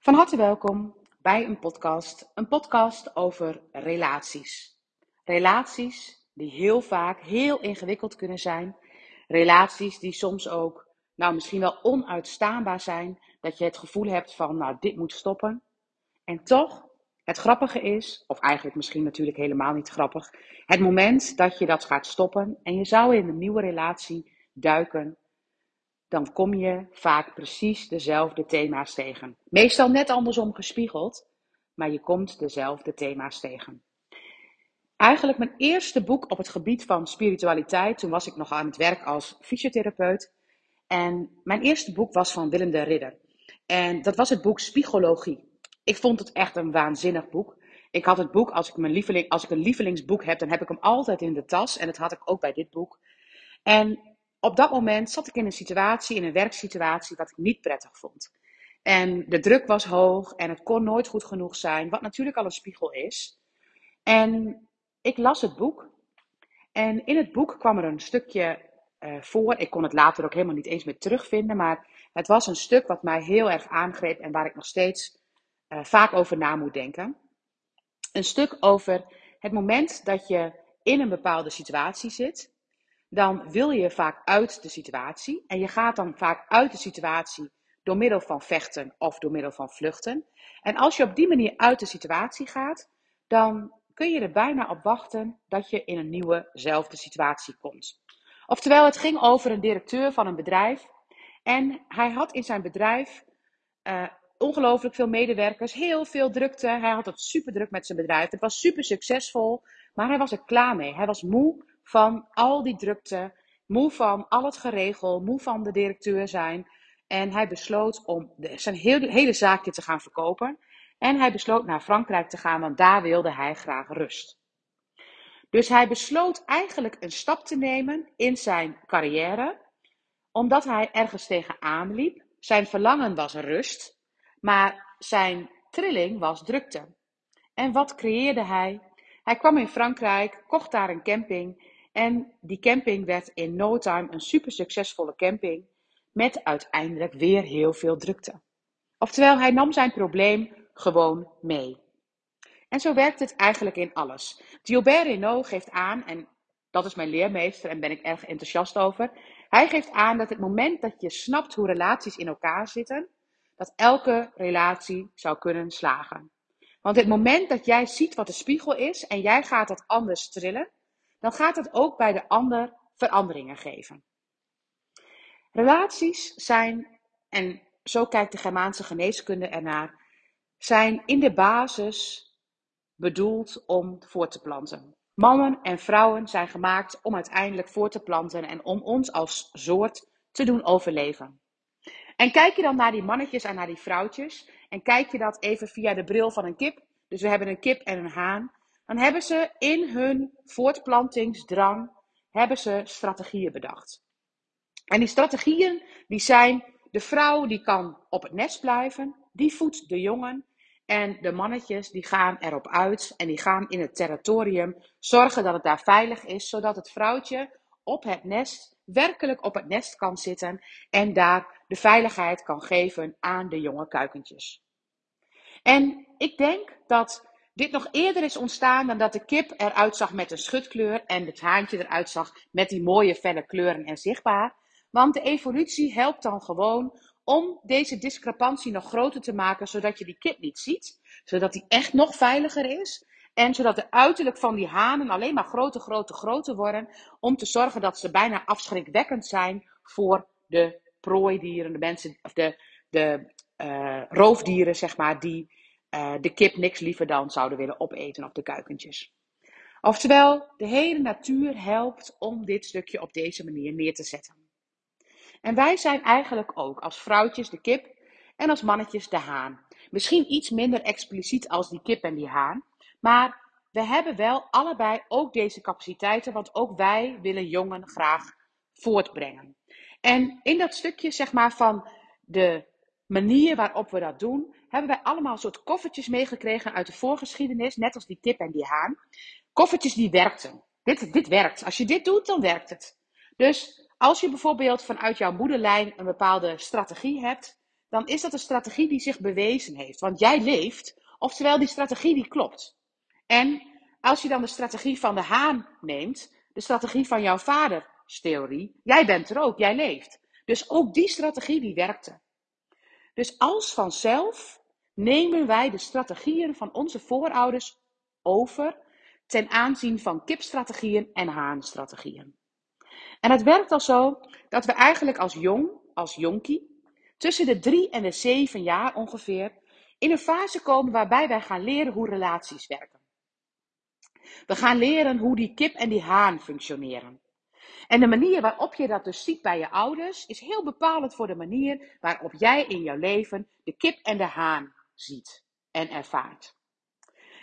Van harte welkom bij een podcast. Een podcast over relaties. Relaties die heel vaak heel ingewikkeld kunnen zijn. Relaties die soms ook, nou misschien wel onuitstaanbaar zijn. Dat je het gevoel hebt van, nou dit moet stoppen. En toch, het grappige is, of eigenlijk misschien natuurlijk helemaal niet grappig. Het moment dat je dat gaat stoppen en je zou in een nieuwe relatie duiken dan kom je vaak precies dezelfde thema's tegen. Meestal net andersom gespiegeld, maar je komt dezelfde thema's tegen. Eigenlijk mijn eerste boek op het gebied van spiritualiteit, toen was ik nog aan het werk als fysiotherapeut. En mijn eerste boek was van Willem de Ridder. En dat was het boek Spiegologie. Ik vond het echt een waanzinnig boek. Ik had het boek, als ik, mijn lieveling, als ik een lievelingsboek heb, dan heb ik hem altijd in de tas. En dat had ik ook bij dit boek. En op dat moment zat ik in een situatie, in een werksituatie, wat ik niet prettig vond. En de druk was hoog en het kon nooit goed genoeg zijn, wat natuurlijk al een spiegel is. En ik las het boek. En in het boek kwam er een stukje uh, voor. Ik kon het later ook helemaal niet eens meer terugvinden, maar het was een stuk wat mij heel erg aangreep en waar ik nog steeds uh, vaak over na moet denken. Een stuk over het moment dat je in een bepaalde situatie zit dan wil je vaak uit de situatie. En je gaat dan vaak uit de situatie door middel van vechten of door middel van vluchten. En als je op die manier uit de situatie gaat, dan kun je er bijna op wachten dat je in een nieuwezelfde situatie komt. Oftewel, het ging over een directeur van een bedrijf. En hij had in zijn bedrijf uh, ongelooflijk veel medewerkers, heel veel drukte. Hij had het super druk met zijn bedrijf. Het was super succesvol, maar hij was er klaar mee. Hij was moe van al die drukte, moe van al het geregel, moe van de directeur zijn. En hij besloot om zijn hele, hele zaakje te gaan verkopen. En hij besloot naar Frankrijk te gaan, want daar wilde hij graag rust. Dus hij besloot eigenlijk een stap te nemen in zijn carrière, omdat hij ergens tegenaan liep. Zijn verlangen was rust, maar zijn trilling was drukte. En wat creëerde hij? Hij kwam in Frankrijk, kocht daar een camping en die camping werd in no time een super succesvolle camping met uiteindelijk weer heel veel drukte. Oftewel, hij nam zijn probleem gewoon mee. En zo werkt het eigenlijk in alles. Gilbert Renault geeft aan, en dat is mijn leermeester en ben ik erg enthousiast over. Hij geeft aan dat het moment dat je snapt hoe relaties in elkaar zitten, dat elke relatie zou kunnen slagen. Want het moment dat jij ziet wat de spiegel is en jij gaat dat anders trillen, dan gaat het ook bij de ander veranderingen geven. Relaties zijn, en zo kijkt de Germaanse geneeskunde ernaar, zijn in de basis bedoeld om voor te planten. Mannen en vrouwen zijn gemaakt om uiteindelijk voor te planten en om ons als soort te doen overleven. En kijk je dan naar die mannetjes en naar die vrouwtjes, en kijk je dat even via de bril van een kip, dus we hebben een kip en een haan, dan hebben ze in hun voortplantingsdrang hebben ze strategieën bedacht. En die strategieën die zijn, de vrouw die kan op het nest blijven, die voedt de jongen en de mannetjes die gaan erop uit en die gaan in het territorium zorgen dat het daar veilig is, zodat het vrouwtje op het nest werkelijk op het nest kan zitten en daar de veiligheid kan geven aan de jonge kuikentjes. En ik denk dat dit nog eerder is ontstaan dan dat de kip eruit zag met een schutkleur en het haantje eruit zag met die mooie felle kleuren en zichtbaar. Want de evolutie helpt dan gewoon om deze discrepantie nog groter te maken, zodat je die kip niet ziet, zodat die echt nog veiliger is. En zodat de uiterlijk van die hanen alleen maar groter, groter, groter worden. Om te zorgen dat ze bijna afschrikwekkend zijn voor de prooidieren, de mensen, of de, de uh, roofdieren, zeg maar, die uh, de kip niks liever dan zouden willen opeten op de kuikentjes. Oftewel, de hele natuur helpt om dit stukje op deze manier neer te zetten. En wij zijn eigenlijk ook als vrouwtjes de kip en als mannetjes de haan. Misschien iets minder expliciet als die kip en die haan, maar we hebben wel allebei ook deze capaciteiten, want ook wij willen jongen graag voortbrengen. En in dat stukje zeg maar van de manier waarop we dat doen, hebben wij allemaal een soort koffertjes meegekregen uit de voorgeschiedenis, net als die kip en die haan. Koffertjes die werkten. Dit, dit werkt. Als je dit doet, dan werkt het. Dus als je bijvoorbeeld vanuit jouw moederlijn een bepaalde strategie hebt, dan is dat een strategie die zich bewezen heeft. Want jij leeft, oftewel die strategie die klopt. En als je dan de strategie van de haan neemt, de strategie van jouw vaders theorie, jij bent er ook, jij leeft. Dus ook die strategie die werkte. Dus als vanzelf nemen wij de strategieën van onze voorouders over ten aanzien van kipstrategieën en haanstrategieën. En het werkt al zo dat we eigenlijk als jong, als jonkie, tussen de drie en de zeven jaar ongeveer, in een fase komen waarbij wij gaan leren hoe relaties werken. We gaan leren hoe die kip en die haan functioneren. En de manier waarop je dat dus ziet bij je ouders is heel bepalend voor de manier waarop jij in jouw leven de kip en de haan ziet en ervaart.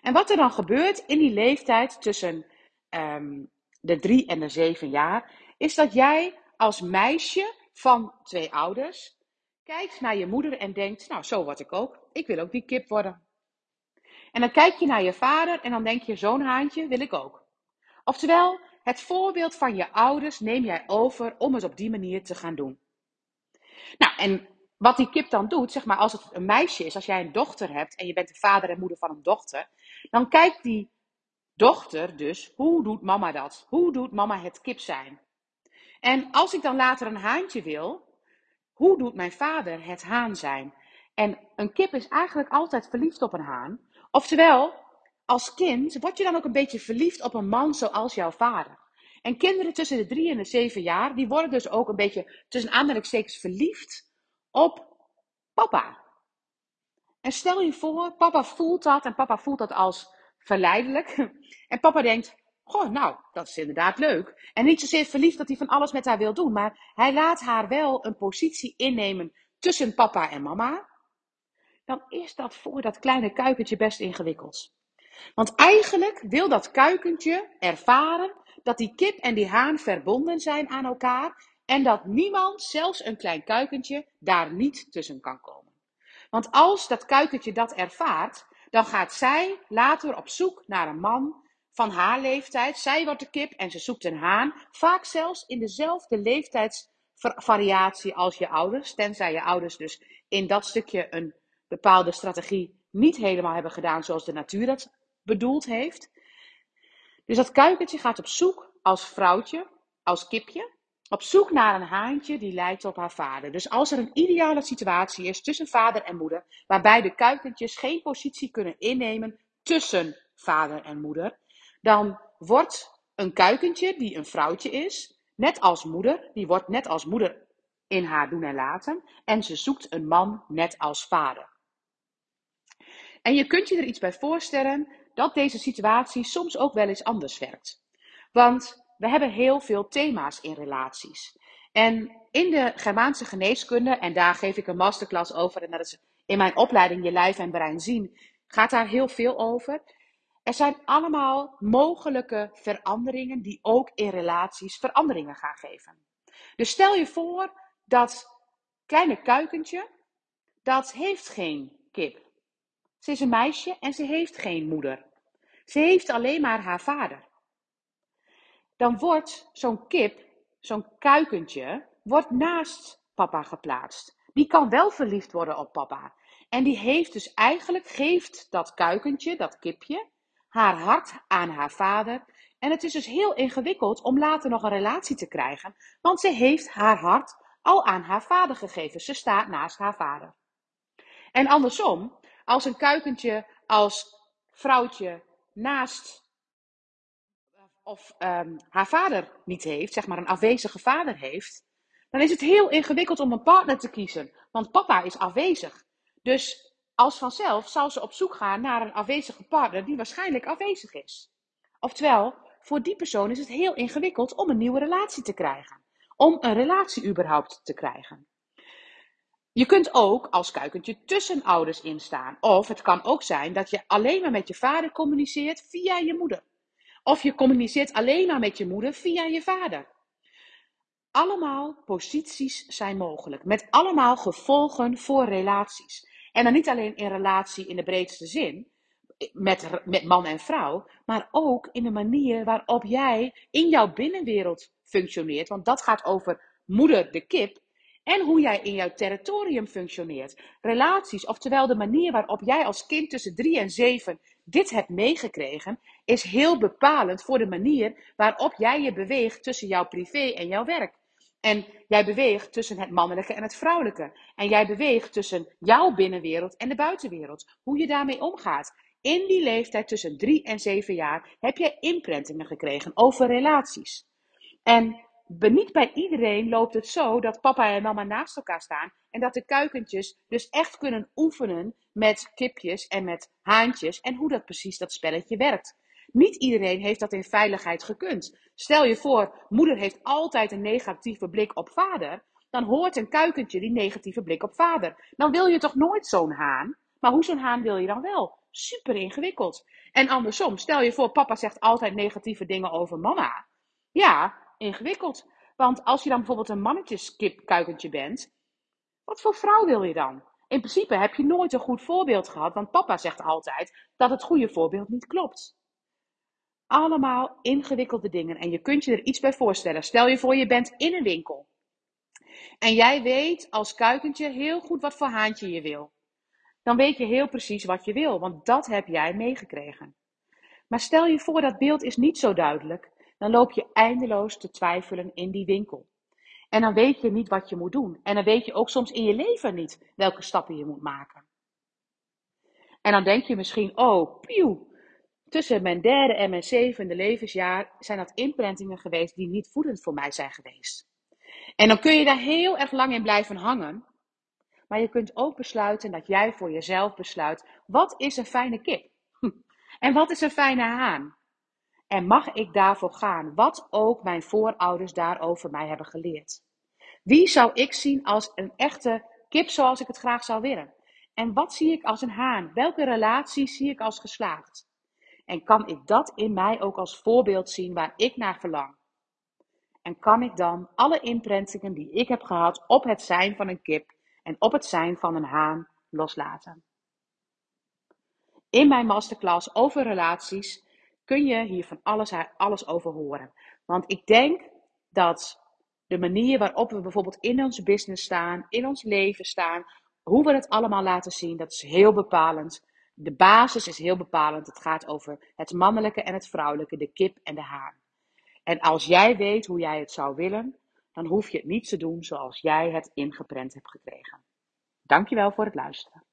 En wat er dan gebeurt in die leeftijd tussen um, de drie en de zeven jaar, is dat jij als meisje van twee ouders kijkt naar je moeder en denkt, nou zo word ik ook, ik wil ook die kip worden. En dan kijk je naar je vader en dan denk je, zo'n haantje wil ik ook. Oftewel, het voorbeeld van je ouders neem jij over om het op die manier te gaan doen. Nou, en wat die kip dan doet, zeg maar, als het een meisje is, als jij een dochter hebt en je bent de vader en moeder van een dochter, dan kijkt die dochter dus, hoe doet mama dat? Hoe doet mama het kip zijn? En als ik dan later een haantje wil, hoe doet mijn vader het haan zijn? En een kip is eigenlijk altijd verliefd op een haan. Oftewel, als kind word je dan ook een beetje verliefd op een man zoals jouw vader. En kinderen tussen de drie en de zeven jaar, die worden dus ook een beetje tussen aanhalingstekens verliefd op papa. En stel je voor, papa voelt dat en papa voelt dat als verleidelijk. En papa denkt, goh, nou, dat is inderdaad leuk. En niet zozeer verliefd dat hij van alles met haar wil doen, maar hij laat haar wel een positie innemen tussen papa en mama. Dan is dat voor dat kleine kuikentje best ingewikkeld. Want eigenlijk wil dat kuikentje ervaren dat die kip en die haan verbonden zijn aan elkaar en dat niemand, zelfs een klein kuikentje, daar niet tussen kan komen. Want als dat kuikentje dat ervaart, dan gaat zij later op zoek naar een man van haar leeftijd. Zij wordt de kip en ze zoekt een haan, vaak zelfs in dezelfde leeftijdsvariatie als je ouders, tenzij je ouders dus in dat stukje een bepaalde strategie niet helemaal hebben gedaan zoals de natuur dat bedoeld heeft. Dus dat kuikentje gaat op zoek als vrouwtje, als kipje, op zoek naar een haantje die lijkt op haar vader. Dus als er een ideale situatie is tussen vader en moeder, waarbij de kuikentjes geen positie kunnen innemen tussen vader en moeder, dan wordt een kuikentje die een vrouwtje is, net als moeder, die wordt net als moeder in haar doen en laten, en ze zoekt een man net als vader. En je kunt je er iets bij voorstellen dat deze situatie soms ook wel eens anders werkt. Want we hebben heel veel thema's in relaties. En in de Germaanse geneeskunde, en daar geef ik een masterclass over, en dat is in mijn opleiding Je Lijf en Brein Zien, gaat daar heel veel over. Er zijn allemaal mogelijke veranderingen die ook in relaties veranderingen gaan geven. Dus stel je voor dat kleine kuikentje, dat heeft geen kip. Ze is een meisje en ze heeft geen moeder. Ze heeft alleen maar haar vader dan wordt zo'n kip, zo'n kuikentje, wordt naast papa geplaatst. Die kan wel verliefd worden op papa. En die heeft dus eigenlijk, geeft dat kuikentje, dat kipje, haar hart aan haar vader. En het is dus heel ingewikkeld om later nog een relatie te krijgen, want ze heeft haar hart al aan haar vader gegeven. Ze staat naast haar vader. En andersom, als een kuikentje als vrouwtje naast of um, haar vader niet heeft, zeg maar een afwezige vader heeft, dan is het heel ingewikkeld om een partner te kiezen. Want papa is afwezig. Dus als vanzelf zal ze op zoek gaan naar een afwezige partner die waarschijnlijk afwezig is. Oftewel, voor die persoon is het heel ingewikkeld om een nieuwe relatie te krijgen. Om een relatie überhaupt te krijgen. Je kunt ook als kuikentje tussen ouders instaan. Of het kan ook zijn dat je alleen maar met je vader communiceert via je moeder. Of je communiceert alleen maar met je moeder via je vader. Allemaal posities zijn mogelijk, met allemaal gevolgen voor relaties. En dan niet alleen in relatie in de breedste zin, met, met man en vrouw, maar ook in de manier waarop jij in jouw binnenwereld functioneert. Want dat gaat over moeder de kip En hoe jij in jouw territorium functioneert. Relaties, oftewel de manier waarop jij als kind tussen drie en zeven dit hebt meegekregen, is heel bepalend voor de manier waarop jij je beweegt tussen jouw privé en jouw werk. En jij beweegt tussen het mannelijke en het vrouwelijke. En jij beweegt tussen jouw binnenwereld en de buitenwereld. Hoe je daarmee omgaat. In die leeftijd tussen drie en zeven jaar heb jij imprintingen gekregen over relaties. En niet bij iedereen loopt het zo dat papa en mama naast elkaar staan en dat de kuikentjes dus echt kunnen oefenen met kipjes en met haantjes en hoe dat precies dat spelletje werkt. Niet iedereen heeft dat in veiligheid gekund. Stel je voor, moeder heeft altijd een negatieve blik op vader. Dan hoort een kuikentje die negatieve blik op vader. Dan wil je toch nooit zo'n haan? Maar hoe zo'n haan wil je dan wel? Super ingewikkeld. En andersom, stel je voor, papa zegt altijd negatieve dingen over mama. Ja, ingewikkeld. Want als je dan bijvoorbeeld een mannetjeskip-kuikentje bent, wat voor vrouw wil je dan? In principe heb je nooit een goed voorbeeld gehad, want papa zegt altijd dat het goede voorbeeld niet klopt. Allemaal ingewikkelde dingen en je kunt je er iets bij voorstellen. Stel je voor, je bent in een winkel. En jij weet als kuikentje heel goed wat voor haantje je wil. Dan weet je heel precies wat je wil, want dat heb jij meegekregen. Maar stel je voor dat beeld is niet zo duidelijk dan loop je eindeloos te twijfelen in die winkel. En dan weet je niet wat je moet doen. En dan weet je ook soms in je leven niet welke stappen je moet maken. En dan denk je misschien, oh, pieuw, tussen mijn derde en mijn zevende levensjaar zijn dat imprintingen geweest die niet voedend voor mij zijn geweest. En dan kun je daar heel erg lang in blijven hangen. Maar je kunt ook besluiten dat jij voor jezelf besluit, wat is een fijne kip? En wat is een fijne haan? En mag ik daarvoor gaan, wat ook mijn voorouders daarover mij hebben geleerd? Wie zou ik zien als een echte kip zoals ik het graag zou willen? En wat zie ik als een haan? Welke relatie zie ik als geslaagd? En kan ik dat in mij ook als voorbeeld zien waar ik naar verlang? En kan ik dan alle imprintingen die ik heb gehad op het zijn van een kip en op het zijn van een haan loslaten? In mijn masterclass over relaties kun je hier van alles, alles over horen. Want ik denk dat de manier waarop we bijvoorbeeld in ons business staan, in ons leven staan, hoe we het allemaal laten zien, dat is heel bepalend. De basis is heel bepalend. Het gaat over het mannelijke en het vrouwelijke, de kip en de haan. En als jij weet hoe jij het zou willen, dan hoef je het niet te doen zoals jij het ingeprent hebt gekregen. Dankjewel voor het luisteren.